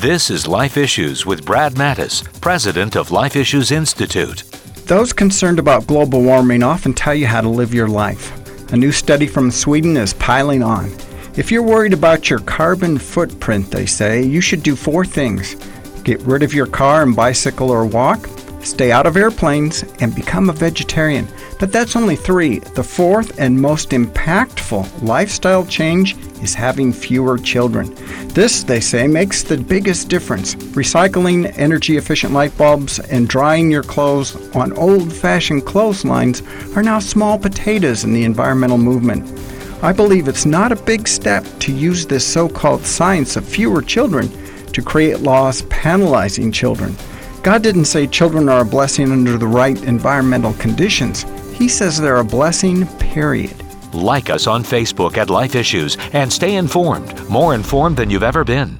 This is Life Issues with Brad Mattes, president of Life Issues Institute. Those concerned about global warming often tell you how to live your life. A new study from Sweden is piling on. If you're worried about your carbon footprint, they say, you should do four things get rid of your car and bicycle or walk, stay out of airplanes, and become a vegetarian. But that's only three. The fourth and most impactful lifestyle change is having fewer children. This, they say, makes the biggest difference. Recycling energy efficient light bulbs and drying your clothes on old fashioned clotheslines are now small potatoes in the environmental movement. I believe it's not a big step to use this so called science of fewer children to create laws penalizing children. God didn't say children are a blessing under the right environmental conditions. He says they're a blessing, period. Like us on Facebook at Life Issues and stay informed, more informed than you've ever been.